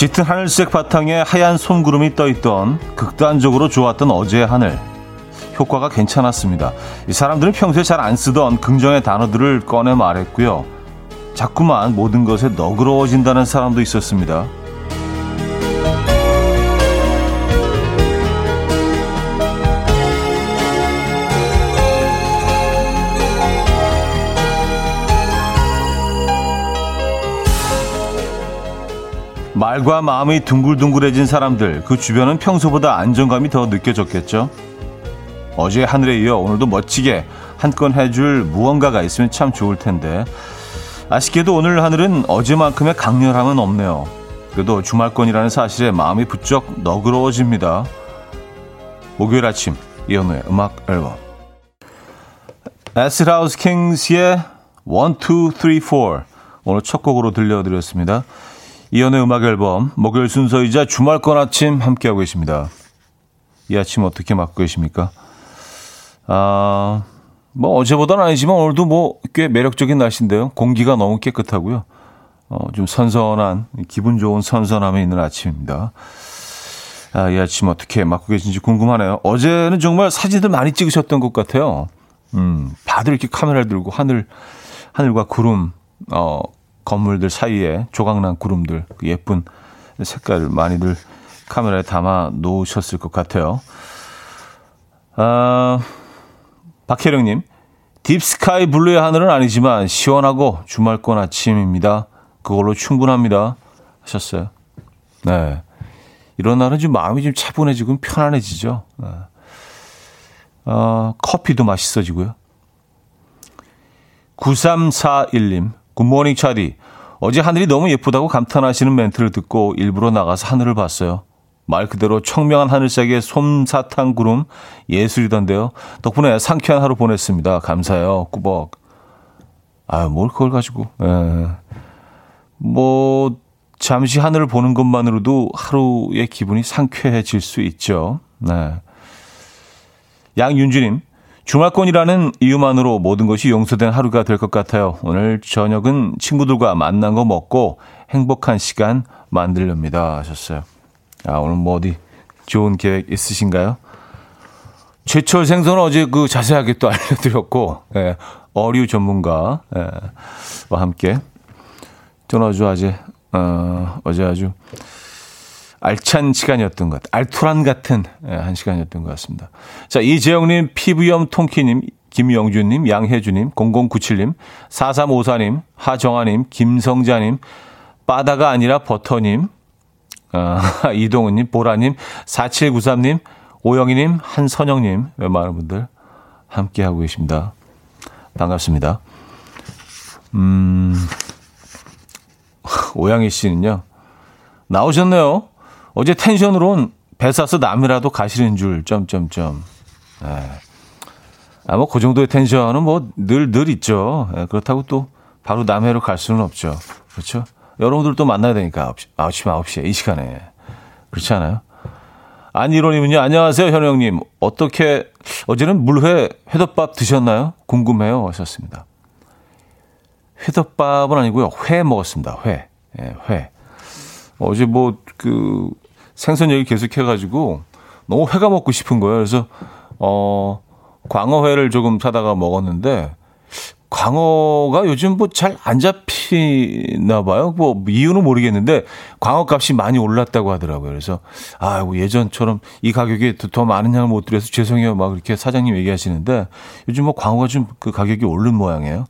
짙은 하늘색 바탕에 하얀 솜구름이 떠있던 극단적으로 좋았던 어제의 하늘. 효과가 괜찮았습니다. 이 사람들은 평소에 잘 안 쓰던 긍정의 단어들을 꺼내 말했고요. 자꾸만 모든 것에 너그러워진다는 사람도 있었습니다. 말과 마음이 둥글둥글해진 사람들, 그 주변은 평소보다 안정감이 더 느껴졌겠죠. 어제 하늘에 이어 오늘도 멋지게 한 건 해줄 무언가가 있으면 참 좋을 텐데 아쉽게도 오늘 하늘은 어제만큼의 강렬함은 없네요. 그래도 주말권이라는 사실에 마음이 부쩍 너그러워집니다. 목요일 아침 이현우의 음악 앨범 에스라우스 킹스의 1, 2, 3, 4 오늘 첫 곡으로 들려드렸습니다. 이연의 음악 앨범 목요일 순서이자 주말권 아침 함께하고 계십니다. 이 아침 어떻게 맞고 계십니까? 아, 뭐 어제보다는 아니지만 오늘도 뭐 꽤 매력적인 날씨인데요. 공기가 너무 깨끗하고요. 어, 좀 선선한 기분 좋은 선선함이 있는 아침입니다. 아, 이 아침 어떻게 맞고 계신지 궁금하네요. 어제는 정말 사진들 많이 찍으셨던 것 같아요. 음, 다들 이렇게 카메라를 들고 하늘 하늘과 구름 어 건물들 사이에 조각난 구름들 그 예쁜 색깔을 많이들 카메라에 담아 놓으셨을 것 같아요. 아, 박혜령님, 딥스카이 블루의 하늘은 아니지만 시원하고 주말권 아침입니다. 그걸로 충분합니다. 하셨어요. 네. 이런 날은 좀 마음이 좀 차분해지고 편안해지죠. 네. 어, 커피도 맛있어지고요. 9341님, 굿모닝 차디. 어제 하늘이 너무 예쁘다고 감탄하시는 멘트를 듣고 일부러 나가서 하늘을 봤어요. 말 그대로 청명한 하늘색의 솜사탕 구름 예술이던데요. 덕분에 상쾌한 하루 보냈습니다. 감사해요. 꾸벅. 아, 뭘 그걸 가지고. 에. 예. 뭐 잠시 하늘을 보는 것만으로도 하루의 기분이 상쾌해질 수 있죠. 네. 양윤주님, 주말권이라는 이유만으로 모든 것이 용서된 하루가 될 것 같아요. 오늘 저녁은 친구들과 만난 거 먹고 행복한 시간 만들렵니다. 하셨어요. 아, 오늘 뭐 어디 좋은 계획 있으신가요? 최철 생선 어제 그 자세하게 또 알려드렸고, 예, 어류 전문가와 예, 함께 저는 아주 어제, 어, 어제 아주 알찬 시간이었던 것, 알토란 같은 예, 한 시간이었던 것 같습니다. 자, 이재영님, 피부염 통키님, 김영준님, 양혜주님, 0097님, 4354님, 하정아님, 김성자님, 바다가 아니라 버터님, 어, 이동훈님, 보라님, 4793님, 오영희님, 한선영님, 웬만한 분들 함께하고 계십니다. 반갑습니다. 음, 오영희 씨는요, 나오셨네요. 어제 텐션으론 배 사서 남이라도 가시는 줄, 점점점. 예. 아, 뭐, 그 정도의 텐션은 뭐, 늘, 늘 있죠. 에, 예, 그렇다고 또, 바로 남해로 갈 수는 없죠. 그렇죠? 여러분들도 만나야 되니까, 9시, 9시, 9시에, 이 시간에. 그렇지 않아요? 안이로님은요, 안녕하세요, 현우형님. 어떻게, 어제는 물회, 회덮밥 드셨나요? 궁금해요. 하셨습니다. 회덮밥은 아니고요. 회 먹었습니다. 회. 예, 회. 어제 뭐, 그, 생선 얘기 계속 해가지고 너무 회가 먹고 싶은 거예요. 그래서, 어, 광어회를 조금 사다가 먹었는데, 광어가 요즘 뭐 잘 안 잡히나 봐요. 뭐 이유는 모르겠는데 광어 값이 많이 올랐다고 하더라고요. 그래서 아, 예전처럼 이 가격에 더 많은 양을 못 드려서 죄송해요. 막 이렇게 사장님 얘기하시는데 요즘 뭐 광어가 좀 그 가격이 오른 모양이에요.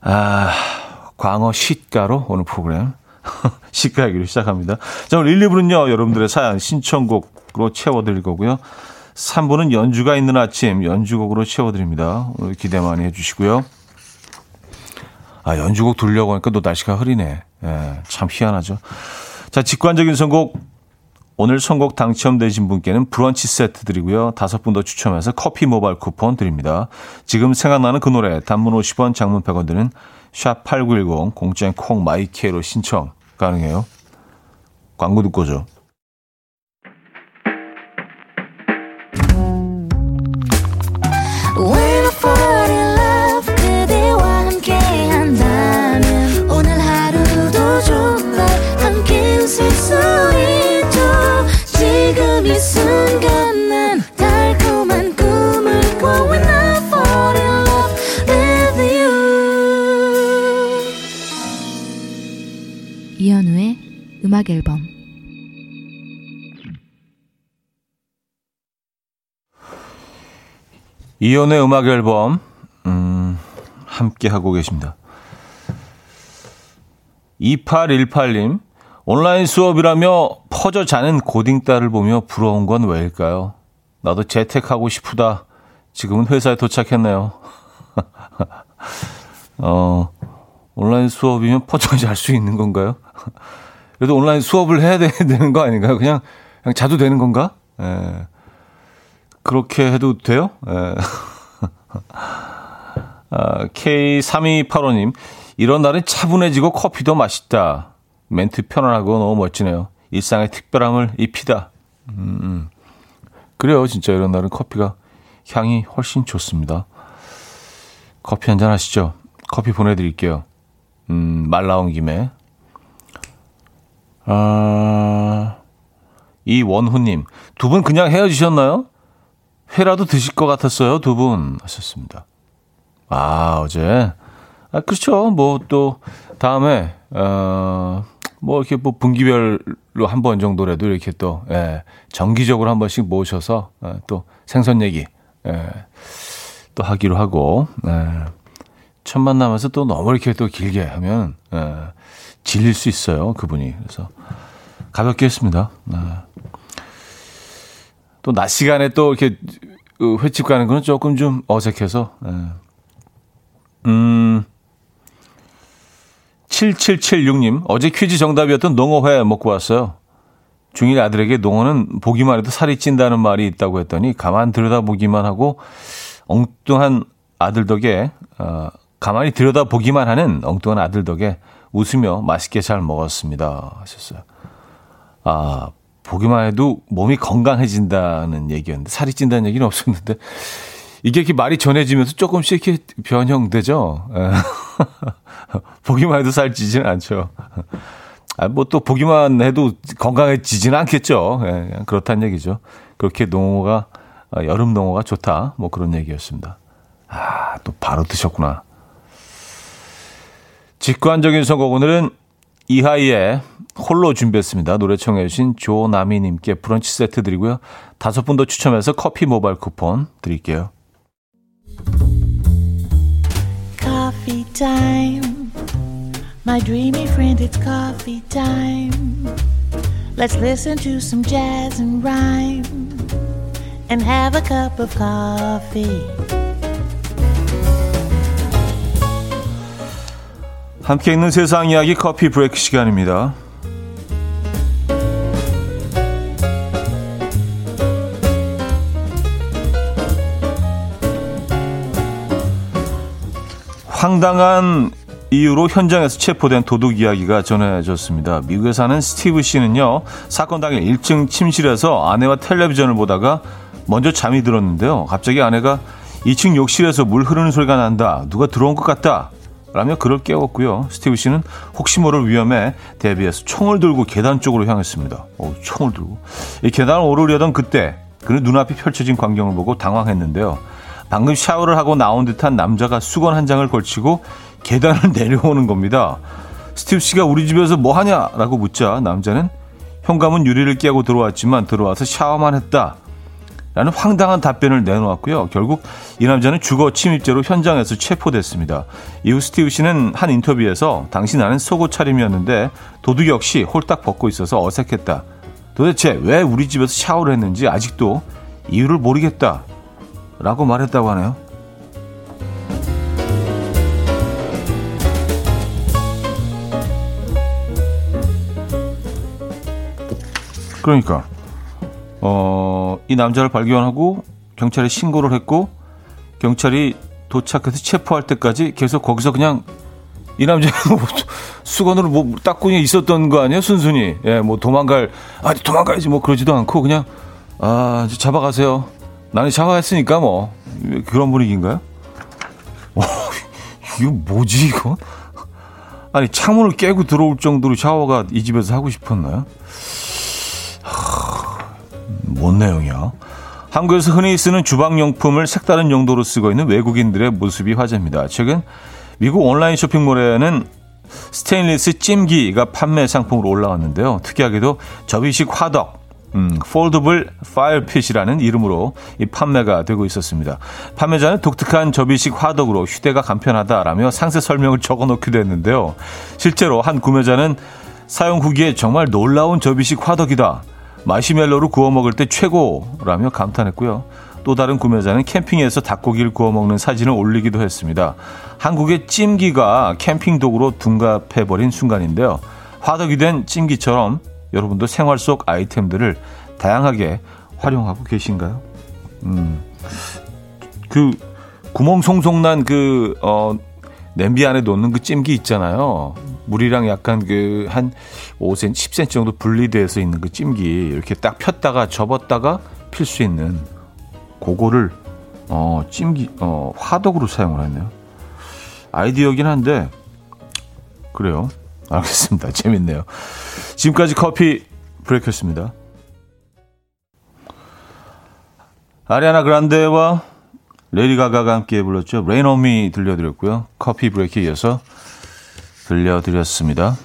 아, 광어 시가로 오늘 프로그램 시가하기로 시작합니다. 자, 오늘 1, 2부는요, 여러분들의 사연, 신청곡으로 채워드릴 거고요. 3부는 연주가 있는 아침, 연주곡으로 채워드립니다. 오늘 기대 많이 해주시고요. 아, 연주곡 들려고 하니까 또 날씨가 흐리네. 예, 참 희한하죠. 자, 직관적인 선곡. 오늘 선곡 당첨되신 분께는 브런치 세트 드리고요. 다섯 분 더 추첨해서 커피 모바일 쿠폰 드립니다. 지금 생각나는 그 노래, 단문 50원, 장문 100원 드는 샵8910, 공짜인 콩 마이케로 신청 가능해요. 광고 듣고 죠 음악 앨범 이연의 음악 앨범 음, 함께 하고 계십니다. 2818님 온라인 수업이라며 퍼져 자는 고딩 딸을 보며 부러운 건 왜일까요? 나도 재택하고 싶다. 지금은 회사에 도착했네요. 어, 온라인 수업이면 퍼져 잘 수 있는 건가요? 그래도 온라인 수업을 해야 되는 거 아닌가요? 그냥, 그냥 자도 되는 건가? 예. 그렇게 해도 돼요? 예. 아, K3285님, 이런 날은 차분해지고 커피도 맛있다. 멘트 편안하고 너무 멋지네요. 일상의 특별함을 입히다. 음, 음. 그래요. 진짜 이런 날은 커피가 향이 훨씬 좋습니다. 커피 한 잔 하시죠. 커피 보내드릴게요. 음, 말 나온 김에. 아, 이원후님, 두 분 그냥 헤어지셨나요? 회라도 드실 것 같았어요, 두 분. 하셨습니다. 아, 어제. 아, 그렇죠. 뭐, 또, 다음에, 어, 뭐, 이렇게 뭐, 분기별로 한 번 정도라도 이렇게 또, 예, 정기적으로 한 번씩 모셔서, 예, 또, 생선 얘기, 예, 또 하기로 하고, 예. 첫 만남에서 또 너무 이렇게 또 길게 하면, 예, 질릴 수 있어요, 그분이. 그래서, 가볍게 했습니다. 예. 또낮 시간에 또 이렇게 그 횟집 가는 거는 조금 좀 어색해서. 예. 음. 7776님, 어제 퀴즈 정답이었던 농어회 먹고 왔어요. 중1 아들에게 농어는 보기만 해도 살이 찐다는 말이 있다고 했더니 가만 들여다보기만 하고 엉뚱한 아들 덕에, 어, 가만히 들여다보기만 하는 엉뚱한 아들 덕에 웃으며 맛있게 잘 먹었습니다. 하셨어요. 아, 보기만 해도 몸이 건강해진다는 얘기였는데 살이 찐다는 얘기는 없었는데 이게 이렇게 말이 전해지면서 조금씩 이렇게 변형되죠. 예. 보기만 해도 살 찌지는 않죠. 아, 뭐 또 보기만 해도 건강해지지는 않겠죠. 예, 그렇다는 얘기죠. 그렇게 농어가 아, 여름 농어가 좋다. 뭐 그런 얘기였습니다. 아, 또 바로 드셨구나. 직관적인 선곡 오늘은 이하이의 홀로 준비했습니다. 노래 청해주신 조나미님께 브런치 세트 드리고요. 다섯 분 더 추첨해서 커피 모바일 쿠폰 드릴게요. Coffee time. My dreamy friend, it's coffee time. Let's listen to some jazz and rhyme and have a cup of coffee. 함께 있는 세상 이야기 커피 브레이크 시간입니다. 황당한 이유로 현장에서 체포된 도둑 이야기가 전해졌습니다. 미국에 사는 스티브 씨는요, 사건 당일 1층 침실에서 아내와 텔레비전을 보다가 먼저 잠이 들었는데요. 갑자기 아내가 2층 욕실에서 물 흐르는 소리가 난다. 누가 들어온 것 같다. 라며 그를 깨웠고요. 스티브 씨는 혹시 모를 위험에 대비해서 총을 들고 계단 쪽으로 향했습니다. 오, 총을 들고. 이 계단을 오르려던 그때 그는 눈앞에 펼쳐진 광경을 보고 당황했는데요. 방금 샤워를 하고 나온 듯한 남자가 수건 한 장을 걸치고 계단을 내려오는 겁니다. 스티브 씨가 우리 집에서 뭐 하냐라고 묻자 남자는 현관문 유리를 깨고 들어왔지만 들어와서 샤워만 했다. 라는 황당한 답변을 내놓았고요. 결국 이 남자는 주거 침입죄로 현장에서 체포됐습니다. 이후 스티브 씨는 한 인터뷰에서 당시 나는 속옷 차림이었는데 도둑 역시 홀딱 벗고 있어서 어색했다. 도대체 왜 우리 집에서 샤워를 했는지 아직도 이유를 모르겠다. 라고 말했다고 하네요. 그러니까 어, 이 남자를 발견하고 경찰에 신고를 했고 경찰이 도착해서 체포할 때까지 계속 거기서 그냥 이 남자는 뭐 수건으로 뭐 닦고 있었던 거 아니에요 순순히 예 뭐 도망갈 아 도망가야지 뭐 그러지도 않고 그냥 아 잡아가세요 나는 샤워했으니까 뭐 그런 분위기인가요? 어, 이거 뭐지 이거? 아니 창문을 깨고 들어올 정도로 샤워가 이 집에서 하고 싶었나요? 하, 뭔 내용이야? 한국에서 흔히 쓰는 주방용품을 색다른 용도로 쓰고 있는 외국인들의 모습이 화제입니다. 최근 미국 온라인 쇼핑몰에는 스테인리스 찜기가 판매 상품으로 올라왔는데요. 특이하게도 접이식 화덕, 음, foldable fire pit이라는 이름으로 이 판매가 되고 있었습니다. 판매자는 독특한 접이식 화덕으로 휴대가 간편하다라며 상세 설명을 적어 놓기도 했는데요. 실제로 한 구매자는 사용 후기에 정말 놀라운 접이식 화덕이다. 마시멜로를 구워 먹을 때 최고라며 감탄했고요. 또 다른 구매자는 캠핑에서 닭고기를 구워 먹는 사진을 올리기도 했습니다. 한국의 찜기가 캠핑 도구로 둔갑해 버린 순간인데요. 화덕이 된 찜기처럼 여러분도 생활 속 아이템들을 다양하게 활용하고 계신가요? 음, 그 구멍 송송 난그 어, 냄비 안에 놓는 그 찜기 있잖아요. 물이랑 약간 그 한 5cm, 10cm 정도 분리돼서 있는 그 찜기 이렇게 딱 폈다가 접었다가 필 수 있는 그거를 어 찜기 어 화덕으로 사용을 했네요. 아이디어긴 한데 그래요. 알겠습니다. 재밌네요. 지금까지 커피 브레이크였습니다. 아리아나 그란데와 레이디 가가가 함께 불렀죠. Rain On Me 들려드렸고요. 커피 브레이크에 이어서 들려드렸습니다.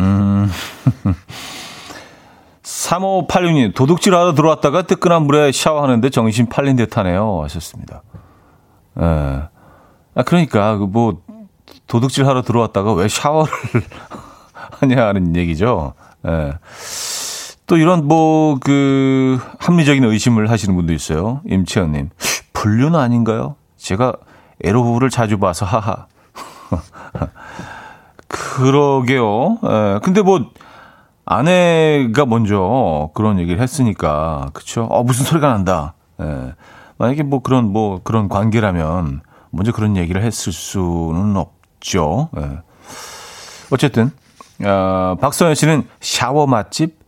음. 3586님, 도둑질 하러 들어왔다가 뜨끈한 물에 샤워하는데 정신 팔린 듯 하네요. 하셨습니다. 예. 아, 그러니까, 그 뭐, 도둑질 하러 들어왔다가 왜 샤워를 하냐는 얘기죠. 예. 또 이런 뭐, 그, 합리적인 의심을 하시는 분도 있어요. 임채연님. 불륜 아닌가요? 제가 에로부를 자주 봐서 하하. 그러게요. 예. 근데 뭐, 아내가 먼저 그런 얘기를 했으니까, 그쵸? 어, 무슨 소리가 난다. 예. 만약에 뭐 그런, 뭐 그런 관계라면, 먼저 그런 얘기를 했을 수는 없죠. 예. 어쨌든, 어, 박서연 씨는 샤워 맛집?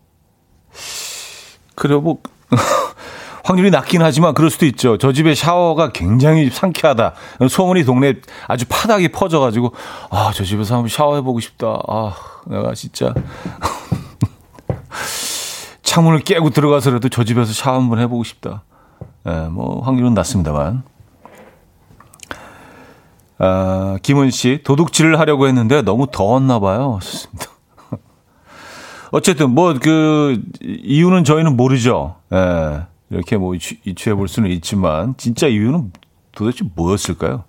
그래, 뭐, 확률이 낮긴 하지만 그럴 수도 있죠. 저 집의 샤워가 굉장히 상쾌하다. 소문이 동네 아주 파닥이 퍼져가지고, 아, 저 집에서 한번 샤워해보고 싶다. 아, 내가 진짜. 창문을 깨고 들어가서라도 저 집에서 샤워 한번 해보고 싶다. 예, 뭐, 확률은 낮습니다만. 아, 김은 씨, 도둑질을 하려고 했는데 너무 더웠나 봐요. 어쨌든 뭐 그 이유는 저희는 모르죠. 예. 이렇게 뭐 이취해 볼 수는 있지만 진짜 이유는 도대체 뭐였을까요?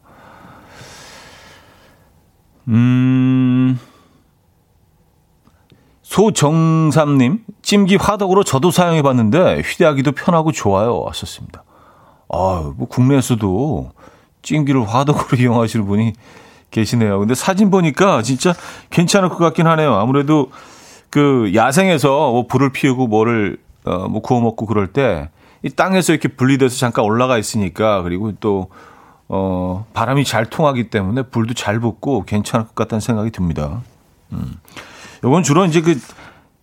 음. 소정삼님, 찜기 화덕으로 저도 사용해 봤는데 휴대하기도 편하고 좋아요. 왔었습니다. 아, 뭐 국내에서도 찜기를 화덕으로 이용하시는 분이 계시네요. 근데 사진 보니까 진짜 괜찮을 것 같긴 하네요. 아무래도 그 야생에서 뭐 불을 피우고 뭐를 어, 뭐 구워 먹고 그럴 때 이 땅에서 이렇게 분리돼서 잠깐 올라가 있으니까 그리고 또 어, 바람이 잘 통하기 때문에 불도 잘 붙고 괜찮을 것 같다는 생각이 듭니다. 음. 요건 주로 이제 그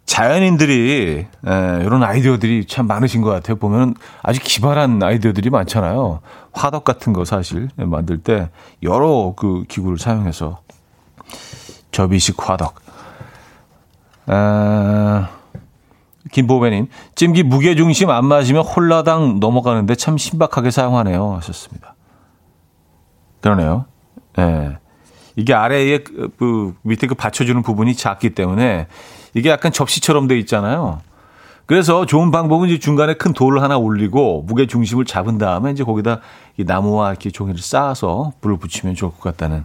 자연인들이 에, 이런 아이디어들이 참 많으신 것 같아요. 보면 아주 기발한 아이디어들이 많잖아요. 화덕 같은 거 사실 만들 때 여러 그 기구를 사용해서 접이식 화덕. 아, 김보배님, 찜기 무게 중심 안 맞으면 홀라당 넘어가는데 참 신박하게 사용하네요. 하셨습니다. 그러네요. 예. 네. 이게 아래에 그, 그 밑에 그 받쳐주는 부분이 작기 때문에 이게 약간 접시처럼 돼 있잖아요. 그래서 좋은 방법은 이제 중간에 큰 돌을 하나 올리고 무게 중심을 잡은 다음에 이제 거기다 이 나무와 이렇게 종이를 쌓아서 불을 붙이면 좋을 것 같다는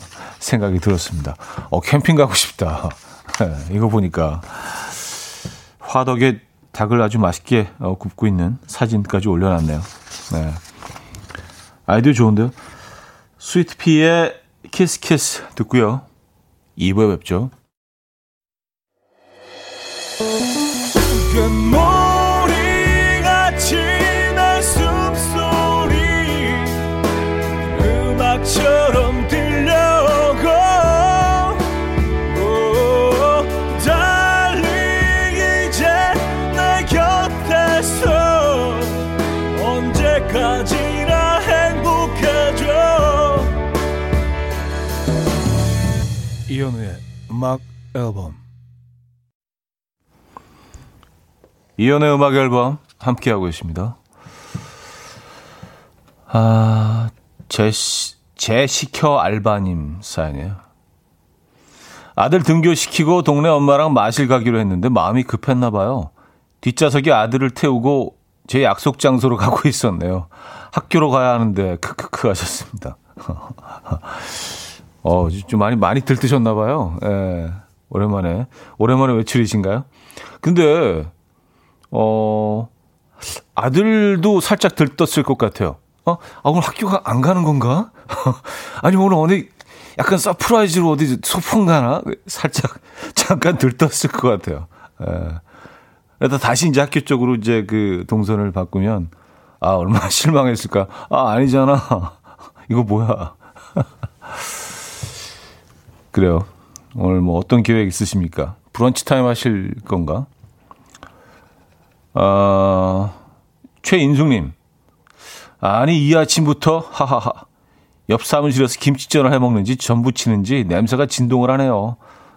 생각이 들었습니다. 어, 캠핑 가고 싶다. 네, 이거 보니까 화덕에 닭을 아주 맛있게 어, 굽고 있는 사진까지 올려놨네요. 네. 아이디어 좋은데요? 스위트피의 키스키스 듣고요. 2부에 뵙죠. 음악 앨범 이연의 음악 앨범 함께하고 있습니다. 아, 제시, 제시켜 알바님 사연이에요. 아들 등교시키고 동네 엄마랑 마실 가기로 했는데 마음이 급했나 봐요. 뒷좌석에 아들을 태우고 제 약속 장소로 가고 있었네요. 학교로 가야 하는데 크크크 하셨습니다. 어, 좀 많이 많이 들뜨셨나 봐요. 예. 오랜만에 오랜만에 외출이신가요? 근데 어 아들도 살짝 들떴을 것 같아요. 어? 아, 오늘 학교가 안 가는 건가? 아니, 오늘 어디 약간 surprise로 어디 소풍 가나? 살짝 잠깐 들떴을 것 같아요. 예. 그래서 다시 이제 학교 쪽으로 이제 그 동선을 바꾸면 아, 얼마나 실망했을까. 아, 아니잖아. 이거 뭐야. 그래요. 오늘 뭐 어떤 계획 있으십니까? 브런치 타임 하실 건가? 아, 최인숙님. 아니, 이 아침부터, 하하하. 옆 사무실에서 김치전을 해 먹는지 전 부치는지 냄새가 진동을 하네요.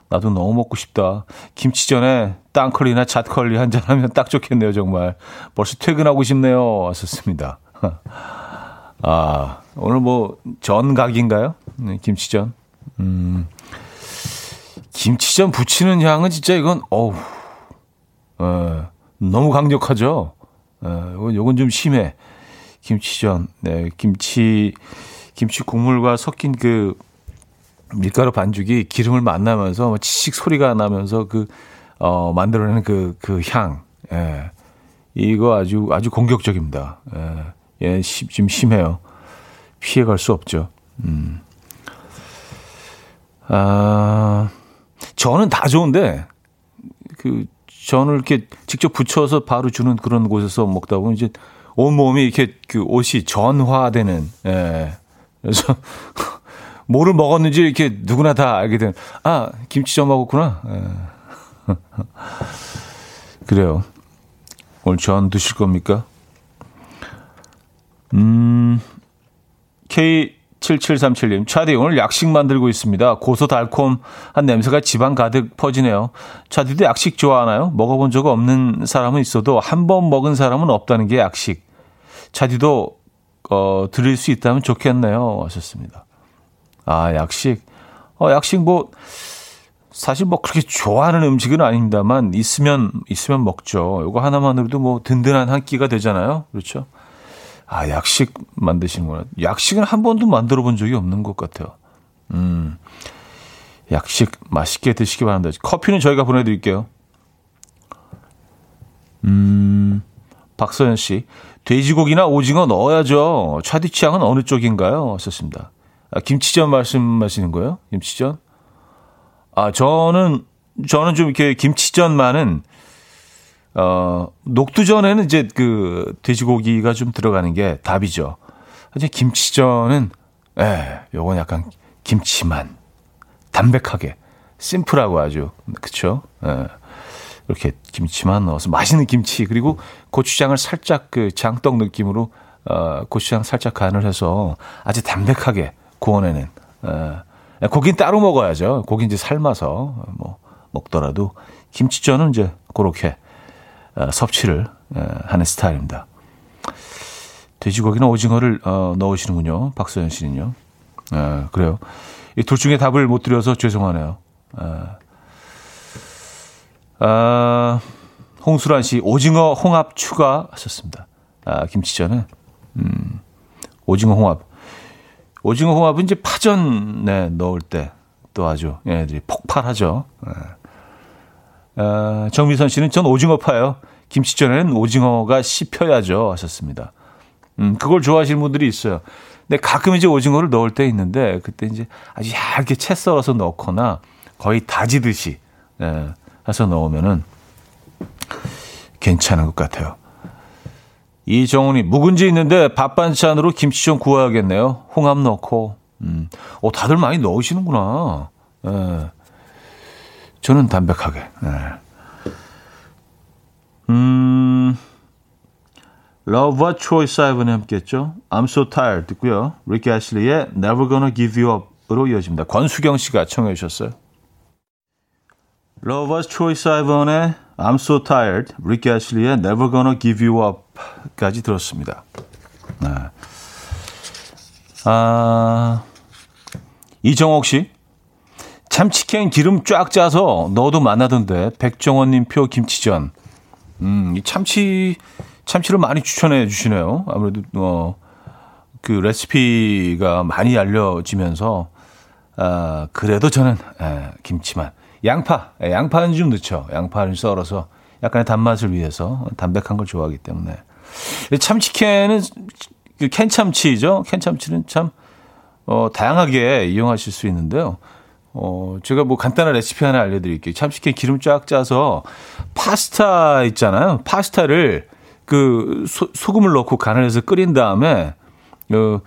나도 너무 먹고 싶다. 김치전에 땅컬리나 잣컬리 한 잔 하면 딱 좋겠네요, 정말. 벌써 퇴근하고 싶네요. 왔었습니다. 아, 오늘 뭐, 전각인가요? 네, 김치전. 음, 김치전 부치는 향은 진짜 이건, 어우, 어, 너무 강력하죠? 어, 이건, 요건 좀 심해. 김치전. 네, 김치, 김치 국물과 섞인 그 밀가루 반죽이 기름을 만나면서 뭐 치식 소리가 나면서 그, 어, 만들어내는 그, 그 향. 예. 이거 아주, 아주 공격적입니다. 예. 예, 심, 좀 심해요. 피해갈 수 없죠. 음. 아, 저는 다 좋은데, 그, 전을 이렇게 직접 붙여서 바로 주는 그런 곳에서 먹다 보면 이제 온 몸이 이렇게 그 옷이 전화되는, 예. 그래서 뭐를 먹었는지 이렇게 누구나 다 알게 되는, 아, 김치전 먹었구나. 예. 그래요. 오늘 전 드실 겁니까? 음, K7737님, 차디 오늘 약식 만들고 있습니다. 고소 달콤한 냄새가 집안 가득 퍼지네요. 차디도 약식 좋아하나요? 먹어본 적 없는 사람은 있어도 한 번 먹은 사람은 없다는 게 약식. 차디도 어, 드릴 수 있다면 좋겠네요. 하셨습니다. 아, 약식. 어, 약식 뭐, 사실 뭐 그렇게 좋아하는 음식은 아닙니다만, 있으면, 있으면 먹죠. 이거 하나만으로도 뭐 든든한 한 끼가 되잖아요. 그렇죠? 아, 약식 만드시는구나. 약식은 한 번도 만들어 본 적이 없는 것 같아요. 음, 약식 맛있게 드시기 바랍니다. 커피는 저희가 보내드릴게요. 음, 박서연 씨. 돼지고기나 오징어 넣어야죠. 차디 취향은 어느 쪽인가요? 썼습니다. 아, 김치전 말씀하시는 거예요? 김치전? 아, 저는, 저는 좀 이렇게 김치전만은, 어, 녹두전에는 이제 그 돼지고기가 좀 들어가는 게 답이죠. 이제 김치전은, 예, 요건 약간 김치만. 담백하게. 심플하고 아주, 그쵸? 예. 이렇게 김치만 넣어서 맛있는 김치 그리고 고추장을 살짝 그 장떡 느낌으로 어, 고추장 살짝 간을 해서 아주 담백하게 구워내는. 어, 고기는 따로 먹어야죠. 고기 이제 삶아서 뭐 먹더라도 김치전은 이제 그렇게 어, 섭취를 어, 하는 스타일입니다. 돼지고기나 오징어를 어, 넣으시는군요. 박서연 씨는요. 어, 그래요. 이 둘 중에 답을 못 드려서 죄송하네요. 어, 아, 홍수란 씨, 오징어 홍합 추가 하셨습니다. 아, 김치전은, 음, 오징어 홍합. 오징어 홍합은 이제 파전에 넣을 때 또 아주 얘네들이 폭발하죠. 네. 아, 정미선 씨는 전 오징어파예요. 김치전에는 오징어가 씹혀야죠. 하셨습니다. 음, 그걸 좋아하시는 분들이 있어요. 근데 가끔 이제 오징어를 넣을 때 있는데 그때 이제 아주 얇게 채 썰어서 넣거나 거의 다지듯이 예, 해서 넣으면은 괜찮은 것 같아요. 이정훈 님 묵은지 있는데 밥 반찬으로 김치 좀 구워야겠네요. 홍합 넣고. 음. 어, 다들 많이 넣으시는구나. 예. 저는 담백하게. 예. 음. Lauv와 트로이 시반이 함께했죠. I'm so tired 듣고요. 릭 애슬리의 Never Gonna Give You Up으로 이어집니다. 권수경 씨가 청해 주셨어요. Lauv와 트로이 시반의 I'm So Tired, 릭 애슬리의 Never Gonna Give You Up까지 들었습니다. 네. 아, 이정옥 씨. 참치캔 기름 쫙 짜서 넣어도 맛나던데 백종원님 표 김치전. 음, 이 참치 참치를 많이 추천해 주시네요. 아무래도 어, 그 레시피가 많이 알려지면서 아, 그래도 저는 에, 김치만 양파, 에, 양파는 좀 넣죠. 양파를 썰어서 약간의 단맛을 위해서 담백한 걸 좋아하기 때문에 참치캔은 그 캔참치죠. 캔 참치는 참 어, 다양하게 이용하실 수 있는데요. 어, 제가 뭐 간단한 레시피 하나 알려드릴게요. 참치캔 기름 쫙 짜서 파스타 있잖아요. 파스타를 그 소, 소금을 넣고 간을 해서 끓인 다음에 어,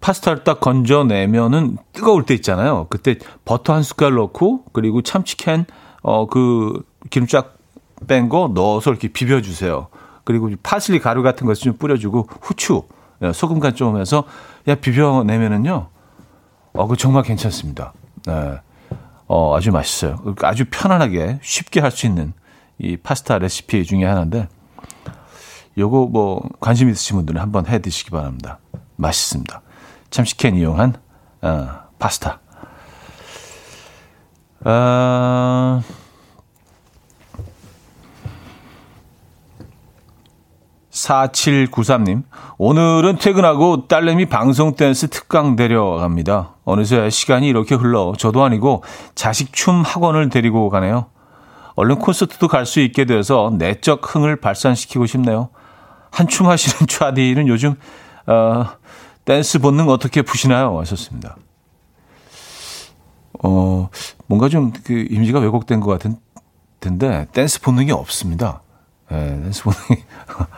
파스타를 딱 건져내면은 뜨거울 때 있잖아요. 그때 버터 한 숟갈 넣고 그리고 참치캔 어 그 기름 쫙 뺀 거 넣어서 이렇게 비벼주세요. 그리고 파슬리 가루 같은 것을 좀 뿌려주고 후추 예, 소금 간좀 해서 야 비벼내면은요. 어, 그 정말 괜찮습니다. 네. 어, 아주 맛있어요. 아주 편안하게 쉽게 할 수 있는 이 파스타 레시피 중에 하나인데 요거 뭐 관심 있으신 분들은 한번 해 드시기 바랍니다. 맛있습니다. 참치캔 이용한 어, 파스타. 아, 4793님, 오늘은 퇴근하고 딸내미 방송 댄스 특강 데려갑니다. 어느새 시간이 이렇게 흘러 저도 아니고 자식 춤 학원을 데리고 가네요. 얼른 콘서트도 갈 수 있게 돼서 내적 흥을 발산시키고 싶네요. 한춤 하시는 차디는 요즘 어, 댄스 본능 어떻게 푸시나요? 하셨습니다. 어, 뭔가 좀 그 이미지가 왜곡된 것 같은 텐데 댄스 본능이 없습니다. 예, 댄스 본능이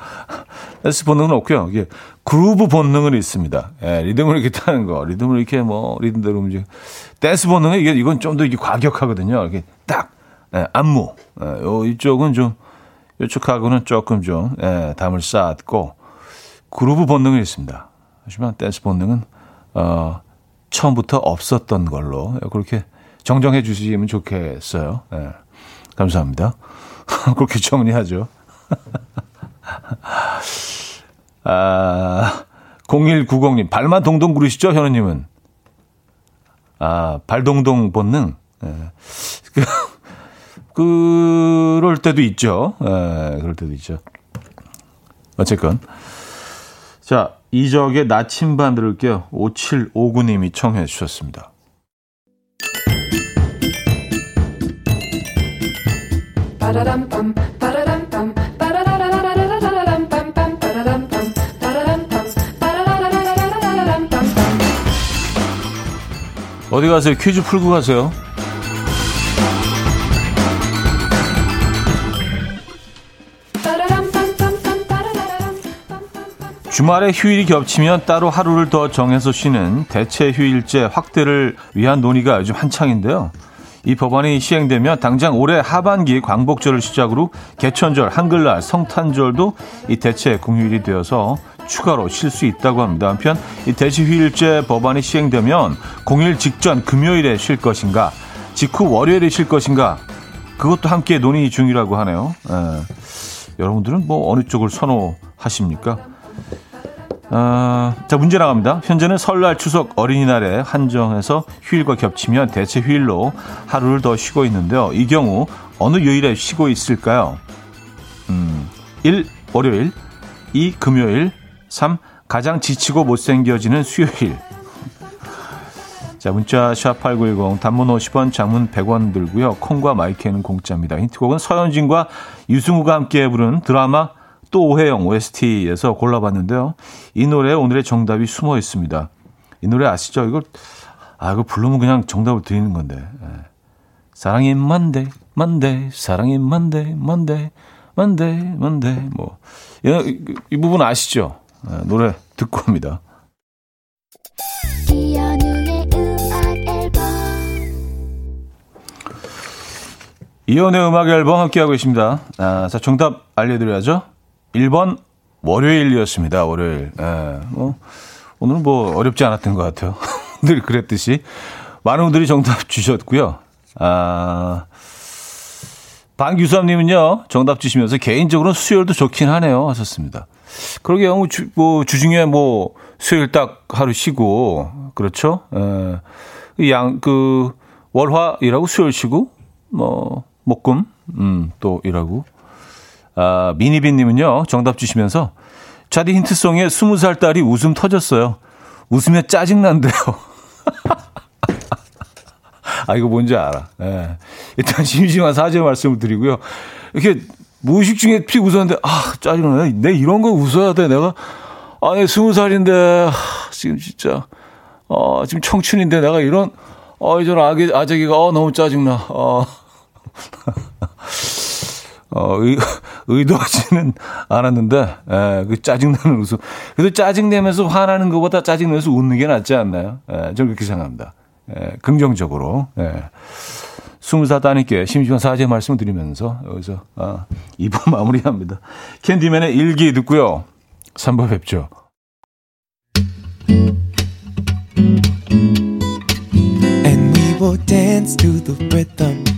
댄스 본능은 없고요. 이게 그루브 본능은 있습니다. 예, 리듬을 이렇게 타는 거, 리듬을 이렇게 뭐 리듬대로 움직. 댄스 본능은 이게 이건 좀 더 이게 과격하거든요. 이렇게 딱 예, 안무. 예, 요 이쪽은 좀 이쪽하고는 조금 좀 예, 담을 쌓았고 그루브 본능이 있습니다. 하지만 댄스 본능은 어, 처음부터 없었던 걸로 그렇게 정정해 주시면 좋겠어요. 예, 감사합니다. 그렇게 정리하죠. 아, 0190님, 발만 동동 구르시죠, 현우님은? 아, 발동동 본능? 예. 그, 그럴 때도 있죠. 예, 그럴 때도 있죠. 어쨌건. 자, 이적의 나침반 들을게요. 5759님이 청해 주셨습니다. 어디 가세요? 퀴즈 풀고 가세요. 주말에 휴일이 겹치면 따로 하루를 더 정해서 쉬는 대체 휴일제 확대를 위한 논의가 요즘 한창인데요. 이 법안이 시행되면 당장 올해 하반기 광복절을 시작으로 개천절, 한글날, 성탄절도 이 대체 공휴일이 되어서 추가로 쉴 수 있다고 합니다. 한편 이 대체 휴일제 법안이 시행되면 공휴일 직전 금요일에 쉴 것인가, 직후 월요일에 쉴 것인가, 그것도 함께 논의 중이라고 하네요. 에, 예. 여러분들은 뭐 어느 쪽을 선호하십니까? 어, 자, 문제 나갑니다. 현재는 설날, 추석, 어린이날에 한정해서 휴일과 겹치면 대체 휴일로 하루를 더 쉬고 있는데요. 이 경우 어느 요일에 쉬고 있을까요? 음, 1. 월요일 2. 금요일 3. 가장 지치고 못생겨지는 수요일 자, 문자 샵8910 단문 50원, 장문 100원 들고요. 콩과 마이크는 공짜입니다. 힌트곡은 서현진과 유승우가 함께 부른 드라마 또 오해영 OST에서 골라봤는데요. 이 노래에 오늘의 정답이 숨어 있습니다. 이 노래 아시죠? 이걸 아 이거 부르면 그냥 정답을 드리는 건데. 예. 사랑이 만데 만데 사랑이 만데 만데 만데 만데 뭐 이, 이 부분 아시죠? 예, 노래 듣고 합니다. 이연의 음악 앨범 함께하고 있습니다. 아, 자, 정답 알려드려야죠. 1번 월요일이었습니다. 월요일. 예, 뭐, 오늘은 뭐 어렵지 않았던 것 같아요. 늘 그랬듯이. 많은 분들이 정답 주셨고요. 아, 방규삼님은요, 정답 주시면서 개인적으로 수요일도 좋긴 하네요. 하셨습니다. 그러게요. 뭐 주, 뭐, 주중에 뭐, 수요일 딱 하루 쉬고, 그렇죠? 에, 예. 양, 그, 월화 일하고 수요일 쉬고, 뭐, 목금, 음, 또 일하고. 아, 미니비님은요, 정답 주시면서, 자디 힌트송에 스무 살 딸이 웃음 터졌어요. 웃으면 짜증난대요. 아, 이거 뭔지 알아. 예. 일단 심심한 사죄 말씀을 드리고요. 이렇게 무의식 중에 피 웃었는데, 아, 짜증나네. 내 이런 거 웃어야 돼. 내가, 아, 내 스무 살인데, 아, 지금 진짜, 어, 지금 청춘인데 내가 이런, 어, 이전 아기, 아재기가, 어, 너무 짜증나. 어. 어, 의, 의도하지는 않았는데, 에, 그 짜증나는 웃음. 그래도 짜증내면서 화나는 것보다 짜증내면서 웃는 게 낫지 않나요? 에, 저는 그렇게 생각합니다. 에, 긍정적으로. 에. 스물 살 따님께 심심한 사죄 말씀을 드리면서 여기서 아, 2부 마무리합니다. 캔디맨의 일기 듣고요. 3부 뵙죠. Will dance to the rhythm.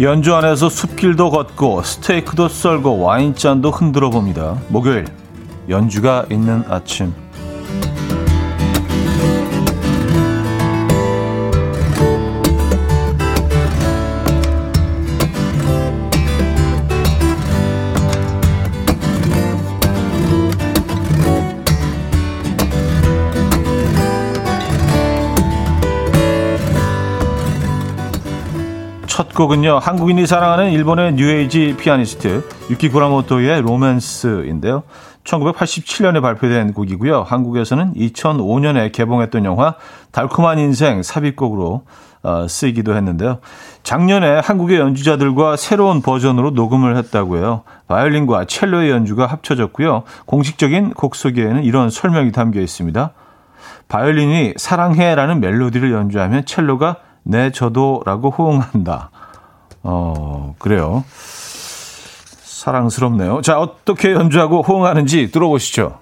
연주 안에서 숲길도 걷고 스테이크도 썰고 와인잔도 흔들어 봅니다. 목요일 연주가 있는 아침 첫 곡은요. 한국인이 사랑하는 일본의 뉴에이지 피아니스트 유키 구라모토의 로맨스인데요. 1987년에 발표된 곡이고요. 한국에서는 2005년에 개봉했던 영화 달콤한 인생 삽입곡으로 어, 쓰이기도 했는데요. 작년에 한국의 연주자들과 새로운 버전으로 녹음을 했다고 해요. 바이올린과 첼로의 연주가 합쳐졌고요. 공식적인 곡 소개에는 이런 설명이 담겨 있습니다. 바이올린이 사랑해라는 멜로디를 연주하면 첼로가 네, 저도 라고 호응한다. 어, 그래요. 사랑스럽네요. 자, 어떻게 연주하고 호응하는지 들어보시죠.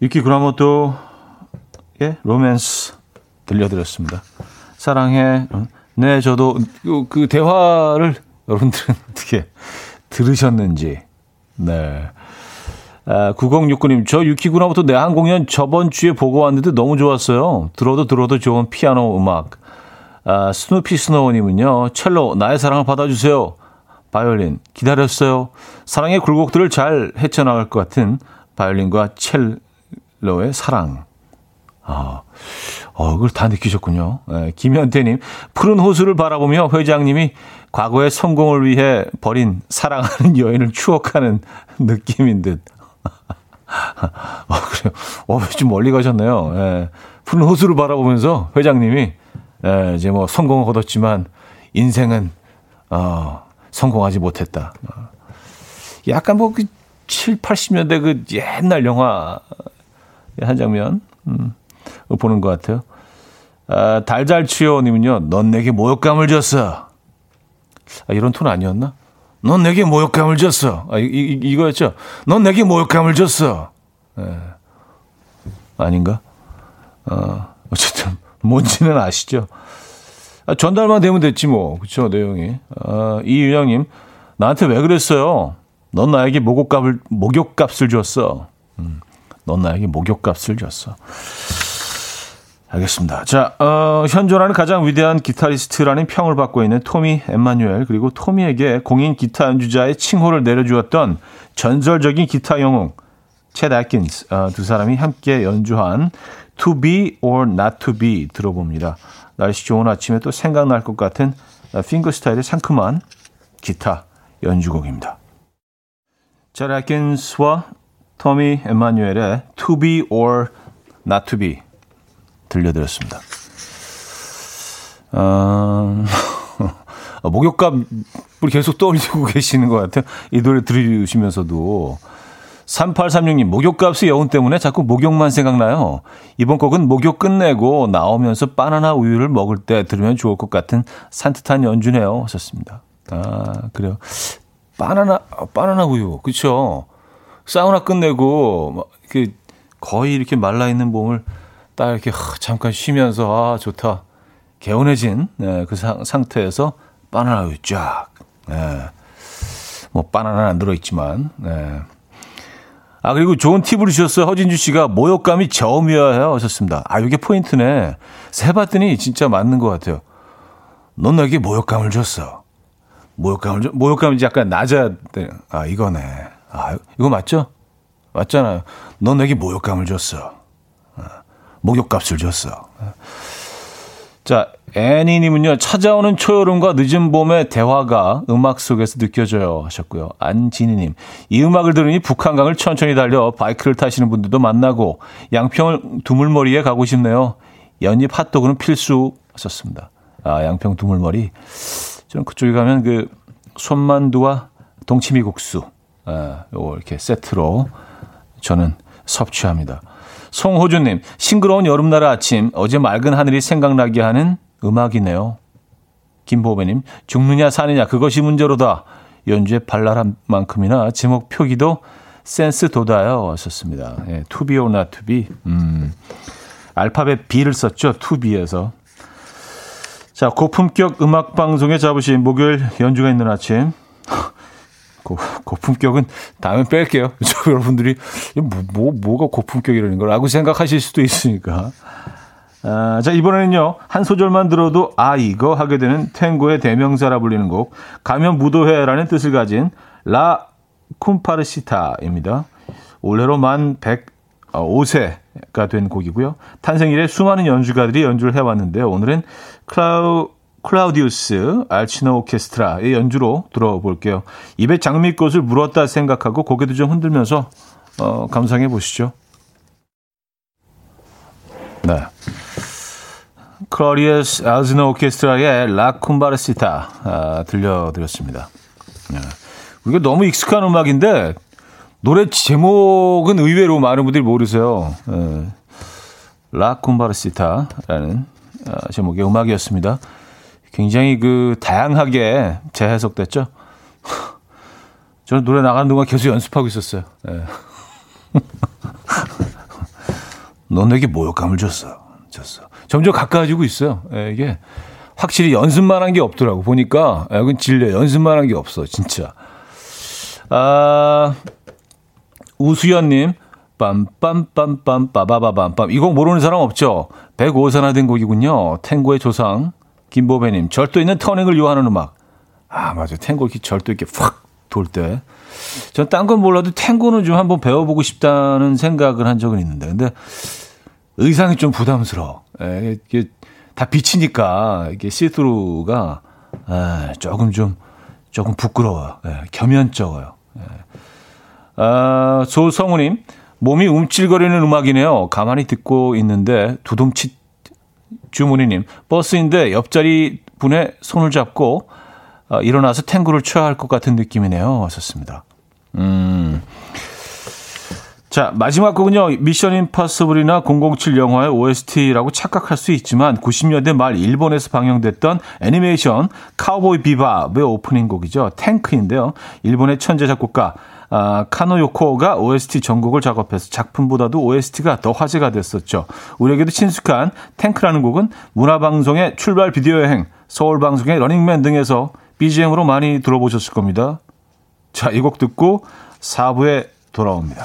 유키 그라모토의 로맨스 들려드렸습니다. 사랑해. 네, 저도 그, 그 대화를 여러분들은 어떻게 들으셨는지. 네. 아, 9069님, 저 유키구나부터 내한 공연 저번 주에 보고 왔는데 너무 좋았어요. 들어도 들어도 좋은 피아노 음악. 아, 스누피 스노우님은요, 첼로, 나의 사랑을 받아주세요. 바이올린, 기다렸어요. 사랑의 굴곡들을 잘 헤쳐나갈 것 같은 바이올린과 첼로의 사랑. 아, 어, 그걸 다 느끼셨군요. 네, 김현태님, 푸른 호수를 바라보며 회장님이 과거의 성공을 위해 버린 사랑하는 여인을 추억하는 느낌인 듯. 어, 그래요. 어, 좀 멀리 가셨네요. 예. 푸른 호수를 바라보면서 회장님이, 예, 이제 뭐 성공을 거뒀지만 인생은, 어, 성공하지 못했다. 약간 뭐 그 7, 80년대 그 옛날 영화 한 장면, 음, 보는 것 같아요. 아, 달달치요님은요, 넌 내게 모욕감을 줬어. 아, 이런 톤 아니었나? 넌 내게 모욕감을 줬어. 아, 이, 이, 이거였죠? 넌 내게 모욕감을 줬어. 예. 아닌가? 어, 어쨌든, 뭔지는 아시죠? 아, 전달만 되면 됐지 뭐. 그쵸, 내용이. 아, 이유영님, 나한테 왜 그랬어요? 넌 나에게 목욕값을, 목욕값을 줬어. 음, 넌 나에게 목욕값을 줬어. 알겠습니다. 자, 어, 현존하는 가장 위대한 기타리스트라는 평을 받고 있는 토미 엠마뉴엘 그리고 토미에게 공인 기타 연주자의 칭호를 내려주었던 전설적인 기타 영웅 챗 애킨스 어, 두 사람이 함께 연주한 To Be or Not To Be 들어봅니다. 날씨 좋은 아침에 또 생각날 것 같은 핑거 스타일의 상큼한 기타 연주곡입니다. 챗 애킨스와 토미 엠마뉴엘의 To Be or Not To Be 들려드렸습니다. 어, 목욕감을 계속 떠올리고 계시는 것 같아요. 이 노래 들으시면서도. 3836님, 목욕값의 여운 때문에 자꾸 목욕만 생각나요. 이번 곡은 목욕 끝내고 나오면서 바나나 우유를 먹을 때 들으면 좋을 것 같은 산뜻한 연주네요. 하셨습니다. 아, 그래요. 바나나, 바나나 우유. 그쵸. 사우나 끝내고, 그, 거의 이렇게 말라있는 몸을 딱 이렇게 잠깐 쉬면서 아 좋다 개운해진 네, 그 상, 상태에서 바나나 우유 쫙. 네. 뭐 바나나는 안 들어있지만. 네. 아 그리고 좋은 팁을 주셨어요. 허진주 씨가 모욕감이 저음이어야. 하셨습니다. 아 이게 포인트네. 세봤더니 진짜 맞는 것 같아요. 넌 나에게 모욕감을 줬어. 모욕감을 줘. 모욕감이 약간 낮아야 돼. 아 이거네. 아 이거 맞죠? 맞잖아요. 넌 내게 모욕감을 줬어. 목욕값을 줬어. 자, 애니님은요, 찾아오는 초여름과 늦은 봄의 대화가 음악 속에서 느껴져요. 하셨고요. 안진희님, 이 음악을 들으니 북한강을 천천히 달려 바이크를 타시는 분들도 만나고, 양평을 두물머리에 가고 싶네요. 연잎 핫도그는 필수 하셨습니다. 아, 양평 두물머리. 저는 그쪽에 가면 그, 손만두와 동치미국수, 아, 요 이렇게 세트로 저는 섭취합니다. 송호주님, 싱그러운 여름날 아침, 어제 맑은 하늘이 생각나게 하는 음악이네요. 김보배님, 죽느냐 사느냐, 그것이 문제로다. 연주의 발랄한 만큼이나 제목 표기도 센스 돋아요. 하셨습니다. 예, to be. 음, 알파벳 B를 썼죠. be에서. 자, 고품격 음악 방송에 잡으신 목요일 연주가 있는 아침. 고, 고품격은 다음에 뺄게요. 여러분들이 뭐, 뭐, 뭐가 고품격이라는 거라고 생각하실 수도 있으니까. 아, 자, 이번에는요, 한 소절만 들어도, 아, 이거 하게 되는 탱고의 대명사라 불리는 곡, 가면 무도회라는 뜻을 가진 라 쿰파르시타입니다. 올해로 만 105세가 된 곡이고요. 탄생 이래 수많은 연주가들이 연주를 해왔는데요. 오늘은 클라우, 클라우디우스 알치노 오케스트라의 연주로 들어볼게요. 입에 장미꽃을 물었다 생각하고 고개도 좀 흔들면서 어, 감상해 보시죠. 네. 클라우디우스 알치노 오케스트라의 라쿰바르시타 아, 들려드렸습니다. 네. 이게 너무 익숙한 음악인데 노래 제목은 의외로 많은 분들이 모르세요. 네. 라쿰바르시타라는 아, 제목의 음악이었습니다. 굉장히 그 다양하게 재해석됐죠. 저는 노래 나가는 동안 계속 연습하고 있었어요. 네. 넌 내게 모욕감을 줬어. 줬어. 점점 가까워지고 있어요. 네, 이게 확실히 연습만 한 게 없더라고. 보니까, 여긴 질려. 연습만 한 게 없어. 진짜. 아, 우수연님. 빰빰빰빰 빠바바밤빰 이곡 모르는 사람 없죠? 105산화 된 곡이군요. 탱고의 조상 김보배님 절도 있는 터닝을 요하는 음악. 아 맞아 탱고 이렇게 절도 이렇게 확 돌 때. 전 딴 건 몰라도 탱고는 좀 한번 배워보고 싶다는 생각을 한 적은 있는데 근데 의상이 좀 부담스러워. 예, 이게 다 비치니까 이게 시트루가 예, 조금 좀 조금 부끄러워요. 예, 겸연쩍어요. 예. 아, 조성우님 몸이 움찔거리는 음악이네요. 가만히 듣고 있는데 두둠치 주문이님 버스인데 옆자리 분의 손을 잡고 어, 일어나서 탱고를 춰야 할 것 같은 느낌이네요. 왔었습니다. 음. 자, 마지막 곡은요. 미션 임파서블이나 007 영화의 OST라고 착각할 수 있지만 90년대 말 일본에서 방영됐던 애니메이션 카우보이 비밥의 오프닝 곡이죠. 탱크인데요. 일본의 천재 작곡가 아, 칸노 요코가 OST 전곡을 작업해서 작품보다도 OST가 더 화제가 됐었죠. 우리에게도 친숙한 탱크라는 곡은 문화방송의 출발 비디오 여행, 서울방송의 러닝맨 등에서 BGM으로 많이 들어보셨을 겁니다. 자, 이 곡 듣고 4부에 돌아옵니다.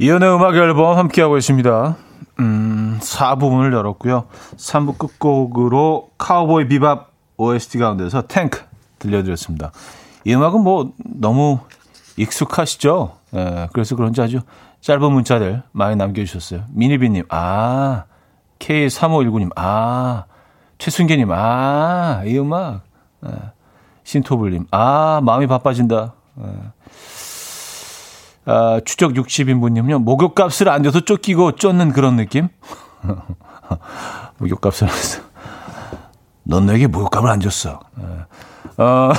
이연의 음악 앨범 함께하고 있습니다. 음, 4부문을 열었고요. 3부 끝곡으로 카우보이 비밥 OST 가운데서 탱크 들려드렸습니다. 이 음악은 뭐 너무 익숙하시죠? 예, 그래서 그런지 아주 짧은 문자들 많이 남겨주셨어요. 미니비님, 아, K3519님, 아, 최순계님, 아, 이 음악. 예, 신토불님, 아, 마음이 바빠진다. 예. 아, 추적 60인분님요. 목욕값을 안 줘서 쫓기고 쫓는 그런 느낌? 목욕값을 안 줘. 넌 내게 목욕값을 안 줬어. 어,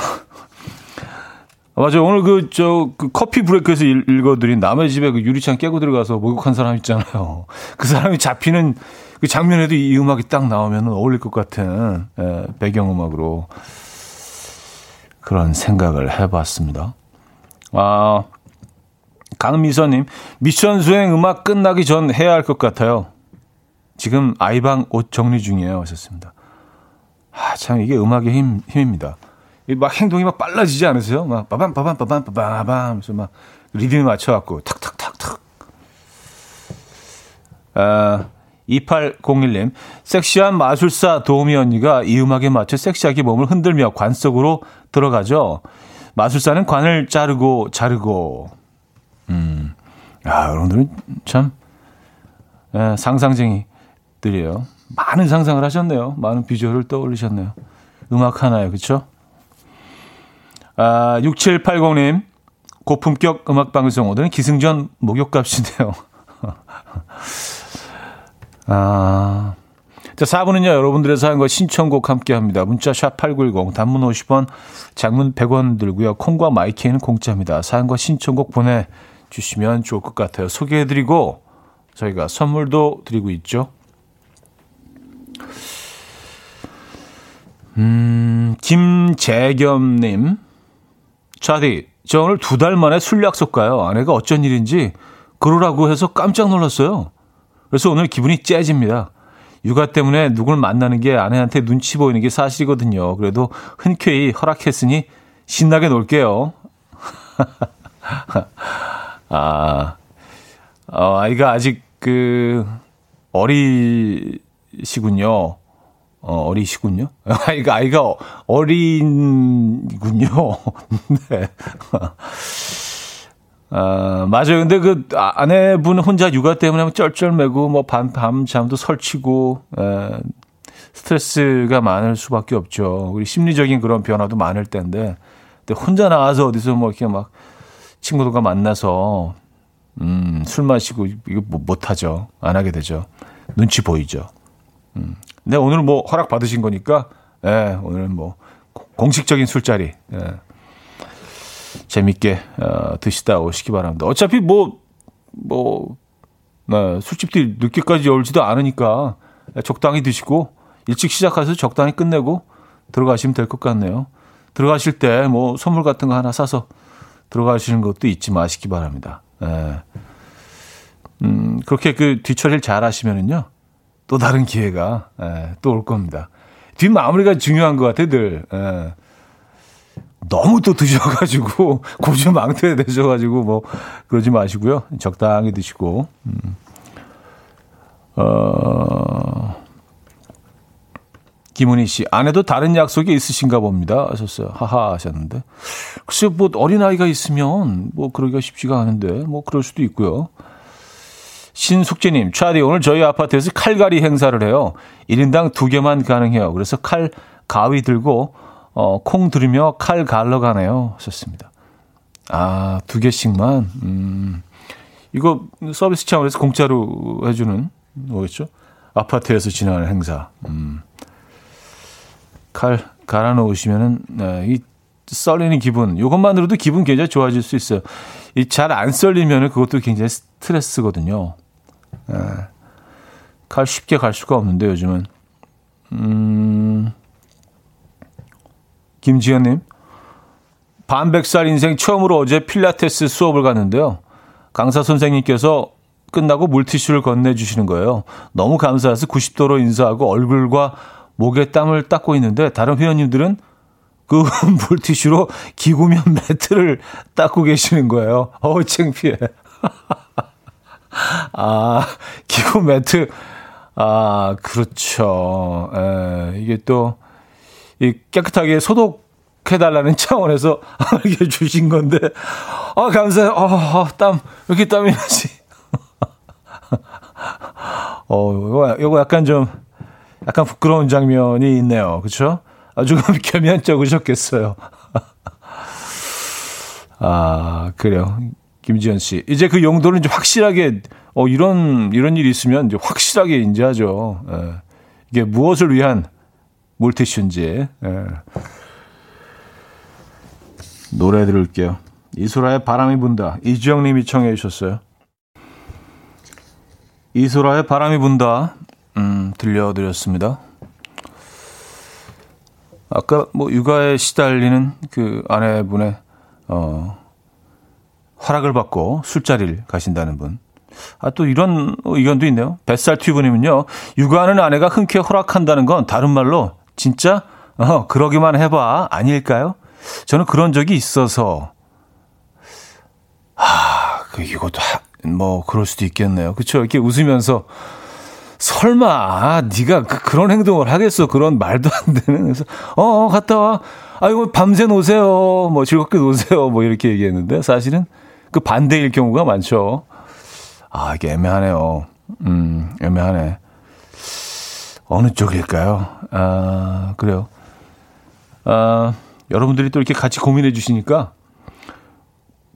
맞아. 오늘 그, 저, 그 커피 브레이크에서 읽 어드린 남의 집에 그 유리창 깨고 들어가서 목욕한 사람 있잖아요. 그 사람이 잡히는 그 장면에도 이 음악이 딱 나오면 어울릴 것 같은 예, 배경음악으로 그런 생각을 해봤습니다. 아, 강미선님, 미션 수행 음악 끝나기 전 해야 할 것 같아요. 지금 아이방 옷 정리 중이에요. 하셨습니다. 아, 참, 이게 음악의 힘, 힘입니다. 막 행동이 막 빨라지지 않으세요? 막, 빠밤, 빠밤, 빠밤, 빠밤, 하면서 막 리듬에 맞춰갖고 탁 탁 탁 탁. 아, 2801님, 섹시한 마술사 도우미 언니가 이 음악에 맞춰 섹시하게 몸을 흔들며 관 속으로 들어가죠. 마술사는 관을 자르고 자르고 음. 야, 여러분들은 참, 예, 상상쟁이들이에요. 많은 상상을 하셨네요. 많은 비주얼을 떠올리셨네요. 음악 하나요, 그쵸? 아, 6780님, 고품격 음악 방송. 오늘은 기승전 목욕값이네요. 아, 자, 4분은요, 여러분들의 사연과 신청곡 함께 합니다. 문자 샵 8910, 단문 50원, 장문 100원 들고요. 콩과 마이케이는 공짜입니다. 사연과 신청곡 보내 주시면 좋을 것 같아요. 소개해드리고 저희가 선물도 드리고 있죠. 음, 김재겸님. 차디, 저 오늘 두 달 만에 술 약속 가요. 아내가 어쩐 일인지 그러라고 해서 깜짝 놀랐어요. 그래서 오늘 기분이 째집니다. 육아 때문에 누굴 만나는 게 아내한테 눈치 보이는 게 사실이거든요. 그래도 흔쾌히 허락했으니 신나게 놀게요. 아, 어, 아이가 아직 그, 어리시군요. 어, 어리시군요. 아이가, 아이가 어린군요. 네. 아, 맞아요. 근데 그 아, 아내분 혼자 육아 때문에 쩔쩔매고 뭐 밤, 밤 잠도 설치고, 에, 스트레스가 많을 수밖에 없죠. 우리 심리적인 그런 변화도 많을 텐데, 근데 혼자 나와서 어디서 뭐 이렇게 막 친구들과 만나서, 음, 술 마시고 이거 뭐 못하죠. 안 하게 되죠. 눈치 보이죠. 음. 근데 오늘 뭐 허락 받으신 거니까, 예, 오늘 뭐 공식적인 술자리, 예. 재밌게 어, 드시다 오시기 바랍니다. 어차피 뭐, 뭐, 네, 술집들이 늦게까지 열지도 않으니까 적당히 드시고 일찍 시작해서 적당히 끝내고 들어가시면 될 것 같네요. 들어가실 때 뭐 선물 같은 거 하나 사서 들어가시는 것도 잊지 마시기 바랍니다. 예. 음, 그렇게 그 뒤처리를 잘 하시면은요, 또 다른 기회가, 예, 또 올 겁니다. 뒷마무리가 중요한 것 같아요, 늘. 예. 너무 또 드셔가지고 고주망태에 되셔가지고 뭐 그러지 마시고요. 적당히 드시고. 음. 어. 김은희 씨, 아내도 다른 약속이 있으신가 봅니다. 하셨어요. 하하 하셨는데. 글쎄, 뭐, 어린아이가 있으면, 뭐, 그러기가 쉽지가 않은데, 뭐, 그럴 수도 있고요. 신숙재님, 차디, 오늘 저희 아파트에서 칼갈이 행사를 해요. 1인당 두 개만 가능해요. 그래서 칼, 가위 들고, 어, 콩 들으며 칼 갈러 가네요. 하셨습니다. 아, 두 개씩만. 음, 이거 서비스 차원에서 공짜로 해주는 뭐겠죠? 아파트에서 진행하는 행사. 음. 칼 갈아 놓으시면은 네, 이 썰리는 기분, 이것만으로도 기분 굉장히 좋아질 수 있어요. 이 잘 안 썰리면은 그것도 굉장히 스트레스거든요. 네. 칼 쉽게 갈 수가 없는데 요즘은. 음. 김지현님, 반백살 인생 처음으로 어제 필라테스 수업을 갔는데요. 강사 선생님께서 끝나고 물티슈를 건네주시는 거예요. 너무 감사해서 90도로 인사하고 얼굴과 목에 땀을 닦고 있는데 다른 회원님들은 그 물티슈로 기구면 매트를 닦고 계시는 거예요. 어우, 창피해. 아, 기구 매트. 아, 그렇죠. 에, 이게 또, 이 깨끗하게 소독해달라는 차원에서 이렇게 주신 건데, 아, 감사해요. 아, 아 땀, 왜 이렇게 땀이 나지? 어, 이거, 이거 약간 좀, 약간 부끄러운 장면이 있네요. 그렇죠? 아주 겸연쩍으셨겠어요. 아, 그래요. 김지현 씨. 이제 그 용도는 이제 확실하게, 어, 이런, 이런 일이 있으면 이제 확실하게 인지하죠. 예. 이게 무엇을 위한 물티슈인지. 예. 노래 들을게요. 이소라의 바람이 분다. 이주영 님이 청해 주셨어요. 이소라의 바람이 분다. 음, 들려드렸습니다. 아까 뭐 육아에 시달리는 그 아내분의 어 허락을 받고 술자리를 가신다는 분. 아, 또 이런 의견도 있네요. 뱃살 튜브님은요, 육아하는 아내가 흔쾌 허락한다는 건 다른 말로 진짜 어, 그러기만 해봐 아닐까요? 저는 그런 적이 있어서 아, 그 이것도 하, 뭐 그럴 수도 있겠네요. 그렇죠? 이렇게 웃으면서 설마 네가 그, 그런 행동을 하겠어? 그런 말도 안 되는 그래서 어, 어 갔다 와. 아이고 밤새 노세요. 뭐 즐겁게 노세요. 뭐 이렇게 얘기했는데 사실은 그 반대일 경우가 많죠. 아, 이게 애매하네요. 음, 애매하네. 어느 쪽일까요? 아, 그래요. 아, 여러분들이 또 이렇게 같이 고민해 주시니까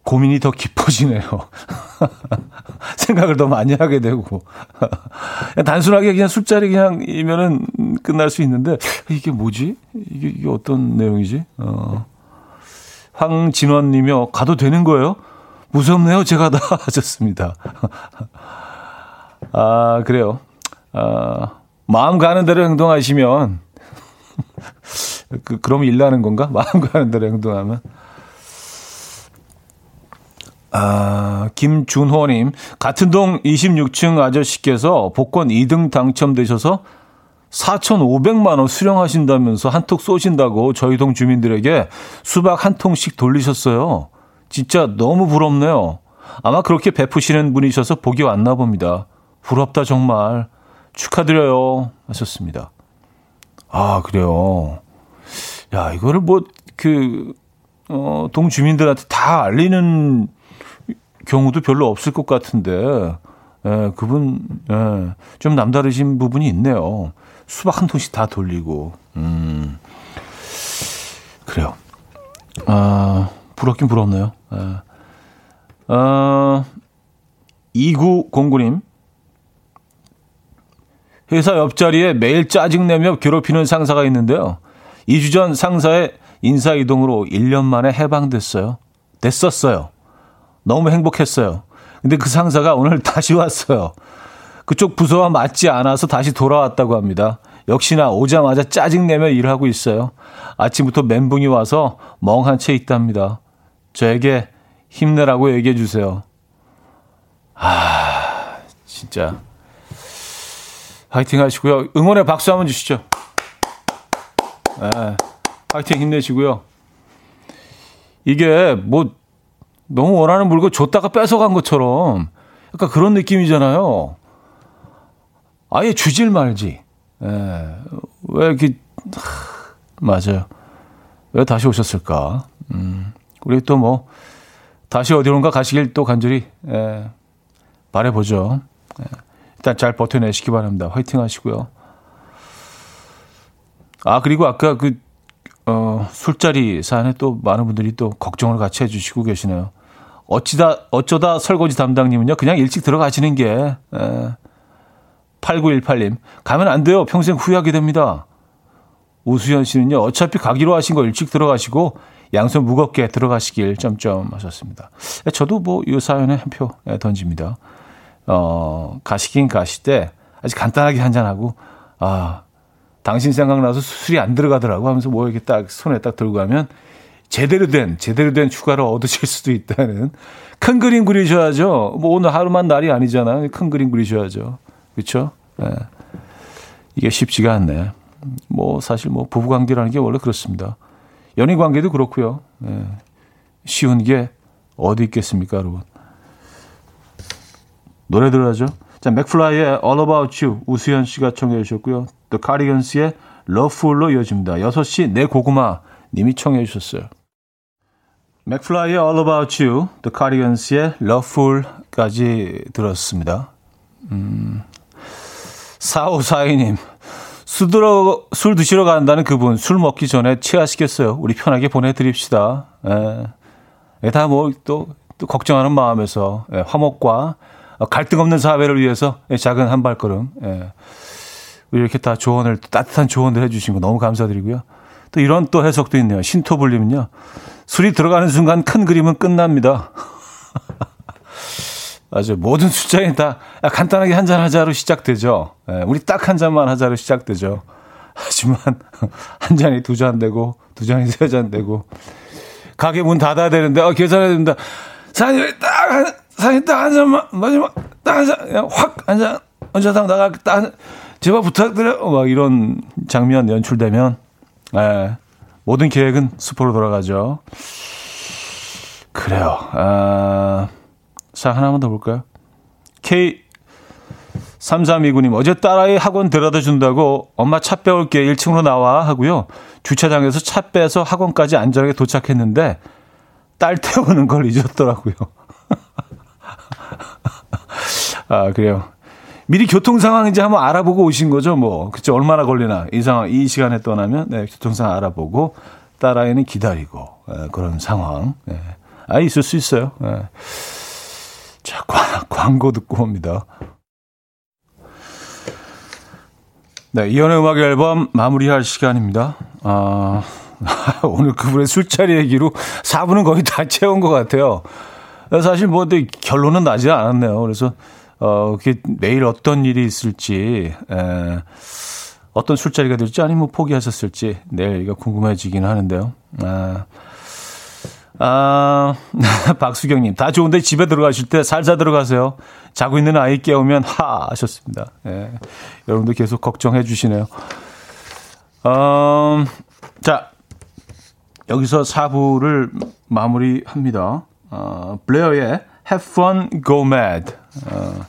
고민이 더 깊어지네요. 생각을 더 많이 하게 되고. 단순하게 그냥 술자리 그냥 이면은 끝날 수 있는데, 이게 뭐지? 이게, 이게 어떤 내용이지? 어. 황진원 님이요. 가도 되는 거예요? 무섭네요. 제가 다 하셨습니다. 아, 그래요. 아, 마음 가는 대로 행동하시면 그 그럼 일나는 건가? 마음 가는 대로 행동하면 아, 김준호님, 같은 동 26층 아저씨께서 복권 2등 당첨되셔서 4,500만원 수령하신다면서 한통 쏘신다고 저희 동 주민들에게 수박 한 통씩 돌리셨어요. 진짜 너무 부럽네요. 아마 그렇게 베푸시는 분이셔서 복이 왔나 봅니다. 부럽다, 정말. 축하드려요. 하셨습니다. 아, 그래요. 야, 이거를 뭐, 그, 어, 동주민들한테 다 알리는 경우도 별로 없을 것 같은데, 예, 그분, 예, 좀 남다르신 부분이 있네요. 수박 한 통씩 다 돌리고, 음, 그래요. 아, 부럽긴 부럽네요. 예. 어, 2909님. 회사 옆자리에 매일 짜증내며 괴롭히는 상사가 있는데요. 2주 전 상사의 인사이동으로 1년 만에 해방됐어요. 됐었어요. 너무 행복했어요. 근데 그 상사가 오늘 다시 왔어요. 그쪽 부서와 맞지 않아서 다시 돌아왔다고 합니다. 역시나 오자마자 짜증내며 일하고 있어요. 아침부터 멘붕이 와서 멍한 채 있답니다. 저에게 힘내라고 얘기해 주세요. 아, 진짜. 화이팅 하시고요. 응원의 박수 한번 주시죠. 네, 화이팅 힘내시고요. 이게 뭐 너무 원하는 물건 줬다가 뺏어간 것처럼 약간 그런 느낌이잖아요. 아예 주질 말지. 예. 왜 이렇게, 하, 맞아요. 왜 다시 오셨을까? 음, 우리 또 뭐, 다시 어디론가 가시길 또 간절히, 예, 바래 보죠. 예. 일단 잘 버텨내시기 바랍니다. 화이팅 하시고요. 아, 그리고 아까 그, 어, 술자리 사안에 또 많은 분들이 또 걱정을 같이 해주시고 계시네요. 어찌다, 어쩌다 설거지 담당님은요, 그냥 일찍 들어가시는 게, 에, 8918님, 가면 안 돼요. 평생 후회하게 됩니다. 우수현 씨는요, 어차피 가기로 하신 거 일찍 들어가시고, 양손 무겁게 들어가시길 점점 하셨습니다. 저도 뭐, 이 사연에 한 표 던집니다. 어, 가시긴 가시되, 아주 간단하게 한잔하고, 아, 당신 생각나서 술이 안 들어가더라고 하면서 뭐 이렇게 딱 손에 딱 들고 가면, 제대로 된 제대로 된 휴가를 얻으실 수도 있다는 큰 그림 그리셔야죠. 뭐 오늘 하루만 날이 아니잖아요. 큰 그림 그리셔야죠. 그렇죠? 네. 이게 쉽지가 않네. 뭐 사실 뭐 부부 관계라는 게 원래 그렇습니다. 연인 관계도 그렇고요. 네. 쉬운 게 어디 있겠습니까, 여러분? 노래 들어야죠. 자, 맥플라이의 All About You 우수현 씨가 청해 주셨고요. 또 카리건스의 러프로 이어집니다. 6시 내 고구마 님이 청해 주셨어요. 맥플라이의 All About You, The Cardigans*의 Loveful까지 들었습니다. 음, 4542님, 술, 들어, 술 드시러 간다는 그분, 술 먹기 전에 취하시겠어요? 우리 편하게 보내드립시다. 예. 다 뭐, 또, 또 걱정하는 마음에서, 예, 화목과 갈등 없는 사회를 위해서 작은 한 발걸음, 예. 이렇게 다 조언을, 따뜻한 조언을 해주신 거 너무 감사드리고요. 또 이런 또 해석도 있네요. 신토불님은요. 술이 들어가는 순간 큰 그림은 끝납니다. 맞아요. 모든 숫자에 다 간단하게 한 잔 하자로 시작되죠. 예, 우리 딱 한 잔만 하자로 시작되죠. 하지만 한 잔이 두 잔 되고 두 잔이 세 잔 되고 가게 문 닫아야 되는데 어, 계산해야 된다. 사장님 딱한 사장님 딱한 잔만 마지막 딱 한 잔 그냥 확한잔 언제당 나가 딱 제발 부탁드려 막 이런 장면 연출되면 예, 모든 계획은 수포로 돌아가죠. 그래요. 아, 자, 하나만 더 볼까요? K 3329님, 어제 딸아이 학원 데려다 준다고 엄마 차 빼올게 1층으로 나와 하고요. 주차장에서 차 빼서 학원까지 안전하게 도착했는데 딸 태우는 걸 잊었더라고요. 아, 그래요. 미리 교통 상황인지 한번 알아보고 오신 거죠, 뭐. 그쵸, 얼마나 걸리나. 이 상황, 이 시간에 떠나면, 네, 교통 상황 알아보고, 딸아이는 기다리고, 네, 그런 상황. 네. 아, 있을 수 있어요. 네. 자, 광고 듣고 옵니다. 네, 이연의 음악 앨범 마무리할 시간입니다. 아, 오늘 그분의 술자리 얘기로 4분은 거의 다 채운 것 같아요. 사실 뭐, 근데 결론은 나지 않았네요. 그래서, 어, 그게 내일 어떤 일이 있을지, 에, 어떤 술자리가 될지 아니면 뭐 포기하셨을지 내일 이거 궁금해지긴 하는데요. 아, 아 박수경님, 다 좋은데 집에 들어가실 때 살살 들어가세요. 자고 있는 아이 깨우면 하 하셨습니다. 예, 여러분들 계속 걱정해 주시네요. 음, 자, 여기서 4부를 마무리합니다. 어, 블레어의 Have Fun, Go Mad. 어,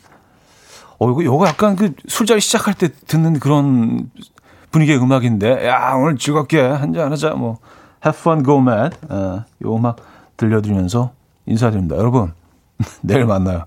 어, 이거, 이거 약간 그 술자리 시작할 때 듣는 그런 분위기의 음악인데, 야, 오늘 즐겁게 한잔 하자, 뭐, Have Fun, Go Mad. 어, 이 음악 들려드리면서 인사드립니다. 여러분, 내일 만나요.